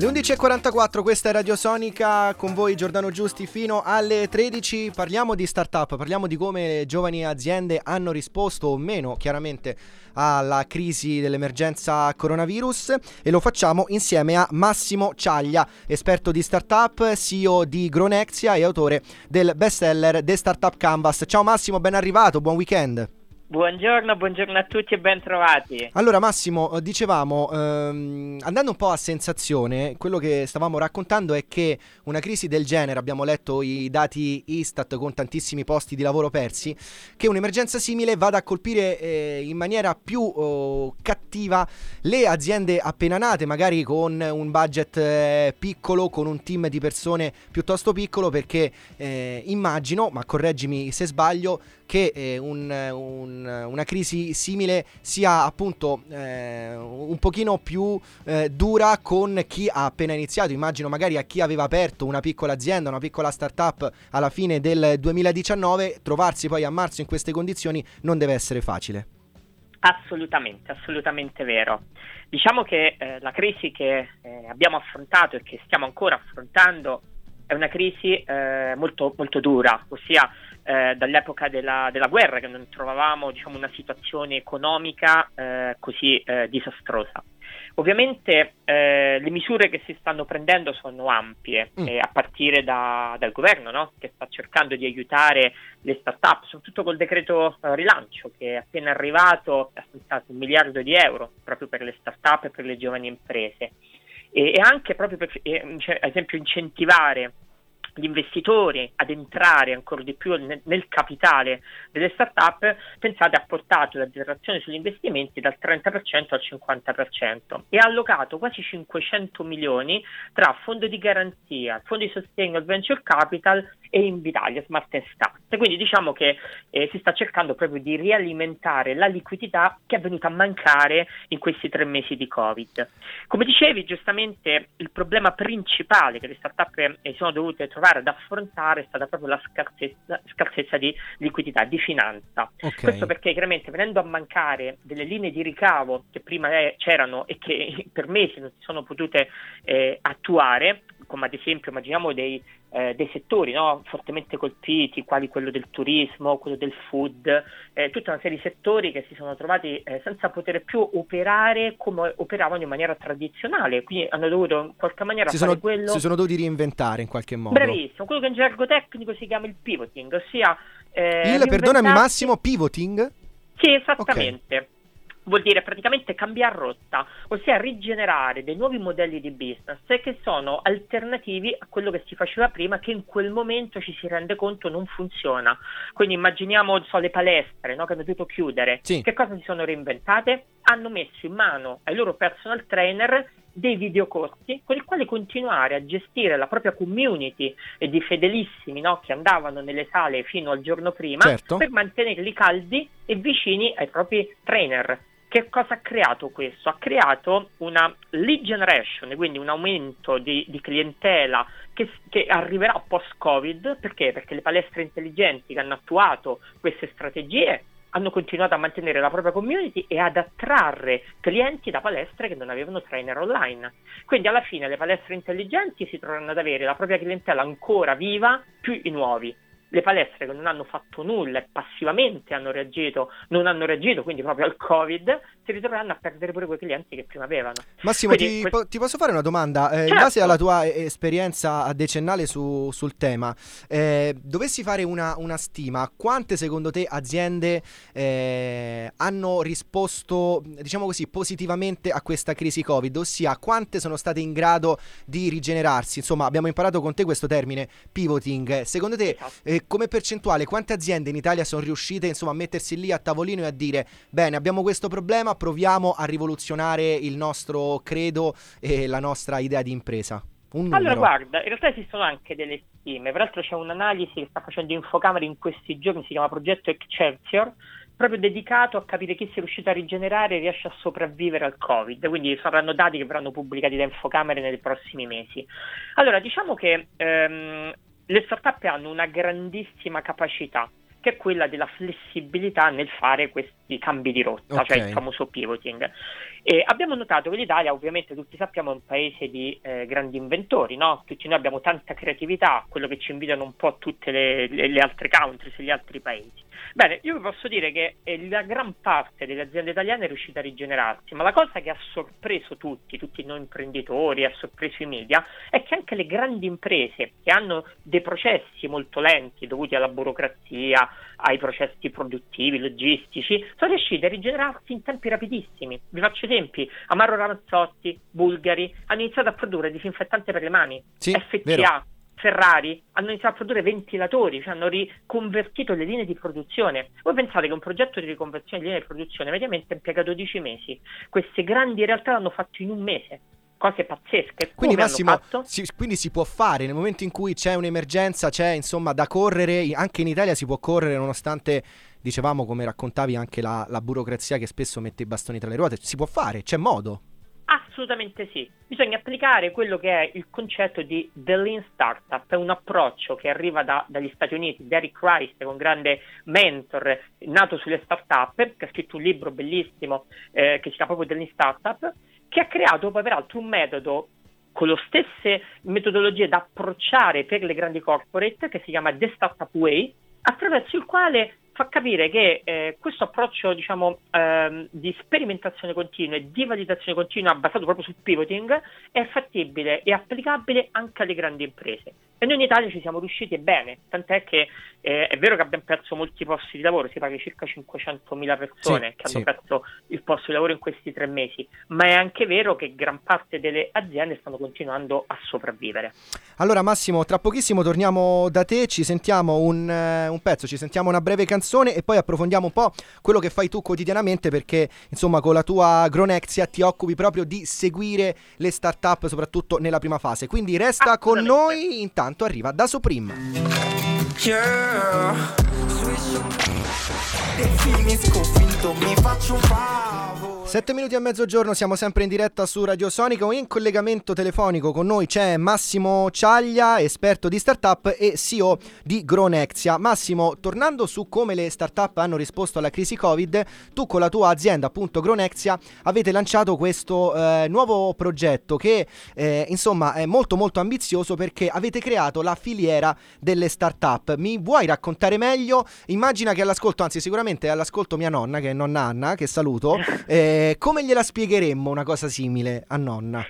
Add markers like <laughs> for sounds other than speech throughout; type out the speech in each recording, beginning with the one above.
Le 11.44, questa è Radio Sonica, con voi Giordano Giusti fino alle 13 parliamo di startup, parliamo di come giovani aziende hanno risposto o meno chiaramente alla crisi dell'emergenza coronavirus e lo facciamo insieme a Massimo Ciaglia, esperto di startup, CEO di Gronexia e autore del bestseller The Startup Canvas. Ciao Massimo, ben arrivato, buon weekend. Buongiorno, buongiorno a tutti e ben trovati. Allora Massimo, eh, dicevamo, ehm, andando un po' a sensazione, quello che stavamo raccontando è che una crisi del genere, abbiamo letto i dati Istat con tantissimi posti di lavoro persi, che un'emergenza simile vada a colpire eh, in maniera più oh, cattiva le aziende appena nate, magari con un budget eh, piccolo, con un team di persone piuttosto piccolo, perché eh, immagino, ma correggimi se sbaglio, che eh, un, un, una crisi simile sia appunto eh, un pochino più eh, dura con chi ha appena iniziato. Immagino magari a chi aveva aperto una piccola azienda, una piccola startup alla fine del 2019, trovarsi poi a marzo in queste condizioni non deve essere facile. Assolutamente, assolutamente vero. Diciamo che eh, la crisi che eh, abbiamo affrontato e che stiamo ancora affrontando è una crisi eh, molto, molto dura, ossia eh, dall'epoca della, della, guerra che non trovavamo diciamo, una situazione economica eh, così eh, disastrosa. Ovviamente eh, le misure che si stanno prendendo sono ampie, mm. a partire da, dal governo no? che sta cercando di aiutare le start-up, soprattutto col decreto uh, rilancio che è appena arrivato, ha stanziato un miliardo di euro proprio per le start-up e per le giovani imprese e, e anche proprio per, cioè, ad esempio, incentivare gli investitori ad entrare ancora di più nel, nel capitale delle start-up, pensate ha portato la detrazione sugli investimenti dal 30% al 50% e ha allocato quasi 500 milioni tra fondo di garanzia, fondo di sostegno al venture capital e Invitalia Smart Start. Quindi diciamo che eh, si sta cercando proprio di rialimentare la liquidità che è venuta a mancare in questi tre mesi di Covid. Come dicevi, giustamente il problema principale che le start-up eh, sono dovute trovare ad affrontare è stata proprio la scarsezza, scarsezza di liquidità, di finanza. Okay. Questo perché chiaramente venendo a mancare delle linee di ricavo che prima eh, c'erano e che <laughs> per mesi non si sono potute eh, attuare, come ad esempio immaginiamo dei, eh, dei settori no? fortemente colpiti, quali quello del turismo, quello del food, eh, tutta una serie di settori che si sono trovati eh, senza poter più operare come operavano in maniera tradizionale, quindi hanno dovuto in qualche maniera si fare sono, quello... Si sono dovuti reinventare in qualche modo. Bravissimo, quello che in gergo tecnico si chiama il pivoting, ossia... Eh, il, perdonami Massimo, pivoting? Sì, esattamente. Okay vuol dire praticamente cambiare rotta, ossia rigenerare dei nuovi modelli di business che sono alternativi a quello che si faceva prima, che in quel momento ci si rende conto non funziona. Quindi immaginiamo so, le palestre no, che hanno dovuto chiudere. Sì. Che cosa si sono reinventate? Hanno messo in mano ai loro personal trainer dei videocorsi con i quali continuare a gestire la propria community di fedelissimi no, che andavano nelle sale fino al giorno prima certo. per mantenerli caldi e vicini ai propri trainer. Che cosa ha creato questo? Ha creato una lead generation, quindi un aumento di, di clientela che, che, arriverà post-Covid. Perché? Perché le palestre intelligenti che hanno attuato queste strategie hanno continuato a mantenere la propria community e ad attrarre clienti da palestre che non avevano trainer online. Quindi alla fine le palestre intelligenti si trovano ad avere la propria clientela ancora viva più i nuovi le palestre che non hanno fatto nulla e passivamente hanno reagito, non hanno reagito quindi proprio al Covid, si ritroveranno a perdere pure quei clienti che prima avevano. Massimo, quindi, ti, questo... po- ti, posso fare una domanda? Eh, certo. In base alla tua esperienza decennale su, sul tema, eh, dovessi fare una, una, stima, quante secondo te aziende eh, hanno risposto, diciamo così, positivamente a questa crisi Covid? Ossia, quante sono state in grado di rigenerarsi? Insomma, abbiamo imparato con te questo termine, pivoting. Secondo te... Esatto come percentuale quante aziende in Italia sono riuscite insomma, a mettersi lì a tavolino e a dire bene abbiamo questo problema, proviamo a rivoluzionare il nostro credo e la nostra idea di impresa? allora guarda, in realtà esistono anche delle stime, peraltro c'è un'analisi che sta facendo Infocamera in questi giorni, si chiama Progetto Excelsior, proprio dedicato a capire chi si è riuscito a rigenerare e riesce a sopravvivere al Covid, quindi saranno dati che verranno pubblicati da Infocamere nei prossimi mesi. Allora, diciamo che ehm, le startup hanno una grandissima capacità che è quella della flessibilità nel fare questi cambi di rotta, Ok. cioè il famoso pivoting. E abbiamo notato che l'Italia, ovviamente tutti sappiamo, è un paese di eh, grandi inventori, no? Tutti noi abbiamo tanta creatività, quello che ci invidiano un po' tutte le, le- le altre countries e gli altri paesi. Bene, io vi posso dire che eh, la gran parte delle aziende italiane è riuscita a rigenerarsi, ma la cosa che ha sorpreso tutti, tutti noi imprenditori, ha sorpreso i media, è che anche le grandi imprese che hanno dei processi molto lenti dovuti alla burocrazia, ai processi produttivi, logistici, sono riuscite a rigenerarsi in tempi rapidissimi. Vi faccio esempi, Amaro Ramazzotti, Bulgari, hanno iniziato a produrre disinfettante per le mani, Sì, FCA, vero. Ferrari hanno iniziato a produrre ventilatori, cioè hanno riconvertito le linee di produzione. Voi pensate che un progetto di riconversione di linee di produzione mediamente impiega 12 mesi, queste grandi realtà l'hanno fatto in un mese, cose pazzesche. Quindi Massimo, si, quindi si può fare nel momento in cui c'è un'emergenza, c'è insomma da correre, anche in Italia si può correre nonostante, dicevamo come raccontavi, anche la, la burocrazia che spesso mette i bastoni tra le ruote, si può fare, c'è modo. Assolutamente sì. Bisogna applicare quello che è il concetto di The Lean Startup, un approccio che arriva da- dagli Stati Uniti. Derek è un grande mentor nato sulle startup, che ha scritto un libro bellissimo eh, che si chiama proprio The Lean Startup, che ha creato poi peraltro un metodo con le stesse metodologie da approcciare per le grandi corporate che si chiama The Startup Way, attraverso il quale fa capire che eh, questo approccio diciamo, ehm, di sperimentazione continua e di validazione continua basato proprio sul pivoting è fattibile e applicabile anche alle grandi imprese. E noi in Italia ci siamo riusciti bene, tant'è che eh, è vero che abbiamo perso molti posti di lavoro, si parla di circa 500.000 persone Sì, che hanno sì. perso il posto di lavoro in questi tre mesi, ma è anche vero che gran parte delle aziende stanno continuando a sopravvivere. Allora Massimo, tra pochissimo torniamo da te, ci sentiamo un, eh, un pezzo, ci sentiamo una breve canzone e poi approfondiamo un po' quello che fai tu quotidianamente perché insomma con la tua Gronexia ti occupi proprio di seguire le start-up soprattutto nella prima fase. Quindi resta con noi, intanto arriva da Supreme. Yeah. E. 7 minuti a mezzogiorno, siamo sempre in diretta su Radio Sonico. In collegamento telefonico con noi c'è Massimo Ciaglia, esperto di startup e CEO di Gronexia. Massimo, tornando su come le startup hanno risposto alla crisi Covid, tu con la tua azienda, appunto Gronexia, avete lanciato questo eh, nuovo progetto che eh, insomma è molto molto ambizioso perché avete creato la filiera delle startup. Mi vuoi raccontare meglio? Immagina che all'ascolto, anzi sicuramente all'ascolto mia nonna, che è nonna Anna, che saluto. <laughs> Eh, come gliela spiegheremmo una cosa simile a nonna?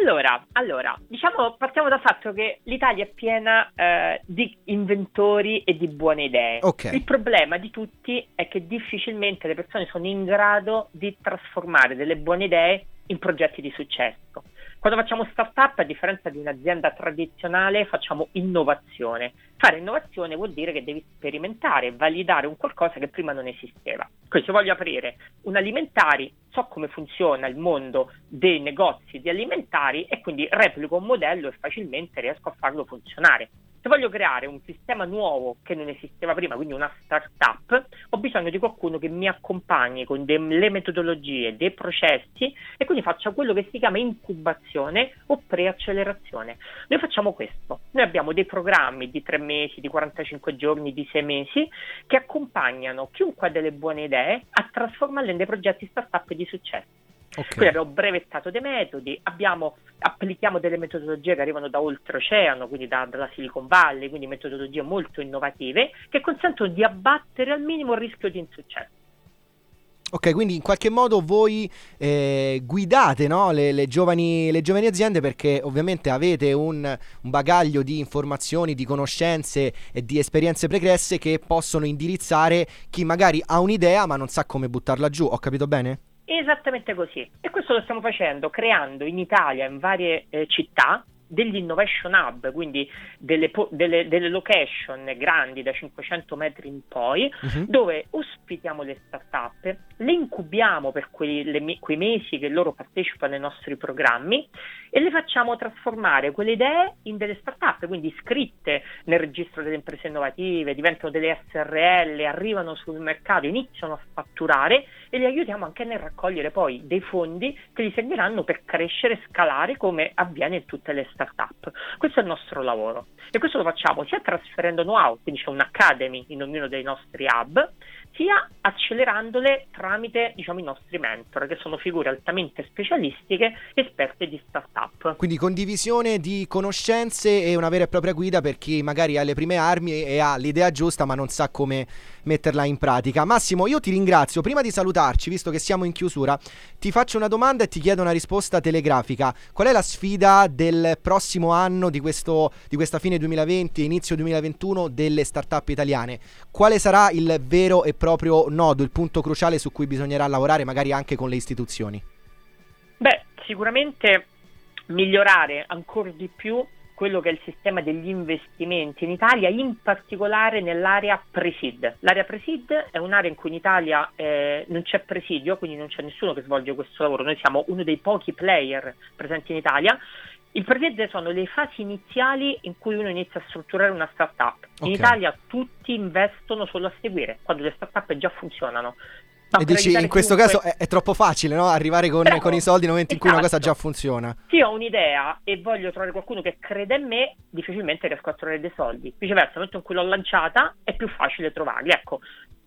Allora, allora, diciamo, partiamo dal fatto che l'Italia è piena eh, di inventori e di buone idee. Ok. Il problema di tutti è che difficilmente le persone sono in grado di trasformare delle buone idee in progetti di successo. Quando facciamo startup, a differenza di un'azienda tradizionale, facciamo innovazione. Fare innovazione vuol dire che devi sperimentare, validare un qualcosa che prima non esisteva. Quindi se voglio aprire un alimentari, so come funziona il mondo dei negozi di alimentari e quindi replico un modello e facilmente riesco a farlo funzionare. Se voglio creare un sistema nuovo che non esisteva prima, quindi una startup, ho bisogno di qualcuno che mi accompagni con delle metodologie, dei processi e quindi faccia quello che si chiama incubazione o preaccelerazione. Noi facciamo questo. Noi abbiamo dei programmi di tre mesi, di 45 giorni, di sei mesi che accompagnano chiunque ha delle buone idee a trasformarle in dei progetti startup di successo. Ok. Quindi abbiamo brevettato dei metodi, abbiamo- applichiamo delle metodologie che arrivano da oltreoceano, quindi da- dalla Silicon Valley, quindi metodologie molto innovative che consentono di abbattere al minimo il rischio di insuccesso. Ok, quindi in qualche modo voi eh, guidate no, le, le giovani, le giovani aziende perché ovviamente avete un, un bagaglio di informazioni, di conoscenze e di esperienze pregresse che possono indirizzare chi magari ha un'idea ma non sa come buttarla giù. Ho capito bene? Esattamente così. E questo lo stiamo facendo creando in Italia, in varie eh, città, degli innovation hub, quindi delle, po- delle- delle location grandi da 500 metri in poi, Mhm. dove ospitiamo le start-up, le incubiamo per quei, le, quei mesi che loro partecipano ai nostri programmi e le facciamo trasformare quelle idee in delle start-up, quindi iscritte nel registro delle imprese innovative, diventano delle SRL, arrivano sul mercato, iniziano a fatturare e li aiutiamo anche nel raccogliere poi dei fondi che gli serviranno per crescere e scalare come avviene in tutte le start-up. Questo è il nostro lavoro. E questo lo facciamo sia trasferendo know-how, quindi c'è un'academy in ognuno dei nostri hub, sia accelerandole tramite diciamo, i nostri mentor, che sono figure altamente specialistiche, esperte di startup. Quindi condivisione di conoscenze e una vera e propria guida per chi magari ha le prime armi e ha l'idea giusta ma non sa come metterla in pratica. Massimo, io ti ringrazio. Prima di salutarci, visto che siamo in chiusura, ti faccio una domanda e ti chiedo una risposta telegrafica. Qual è la sfida del prossimo anno, di, questo, di questa fine 2020 inizio 2021 delle startup italiane? Quale sarà il vero e proprio nodo, il punto cruciale su cui bisognerà lavorare magari anche con le istituzioni? Beh, sicuramente migliorare ancora di più quello che è il sistema degli investimenti in Italia, in particolare nell'area Presid. L'area Presid è un'area in cui in Italia eh, non c'è presidio, quindi non c'è nessuno che svolge questo lavoro, noi siamo uno dei pochi player presenti in Italia. Il Presid sono le fasi iniziali in cui uno inizia a strutturare una startup. In okay. Italia tutti investono solo a seguire, quando le startup già funzionano. Ma e dici, in questo comunque... caso è, è, troppo facile, no? Arrivare con, Però, con, i soldi nel momento in cui una cosa già esatto. funziona. Se ho un'idea e voglio trovare qualcuno che crede in me, difficilmente riesco a trovare dei soldi. Viceversa, nel momento in cui l'ho lanciata, è più facile trovarli. Ecco,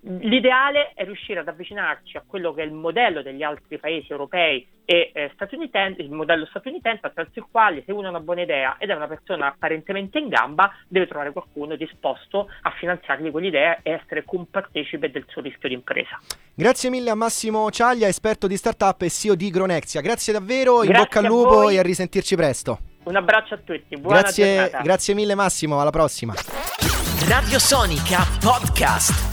L'ideale è riuscire ad avvicinarci a quello che è il modello degli altri paesi europei e eh, statunitensi, il modello statunitense attraverso il quale se uno ha una buona idea ed è una persona apparentemente in gamba, deve trovare qualcuno disposto a finanziargli quell'idea e essere compartecipe del suo rischio di impresa. Grazie mille a Massimo Ciaglia, esperto di startup e CEO di Gronexia. Grazie davvero, in bocca al lupo e a risentirci presto. Un abbraccio a tutti, buona grazie, giornata. Grazie mille Massimo, alla prossima. Radio Sonica Podcast.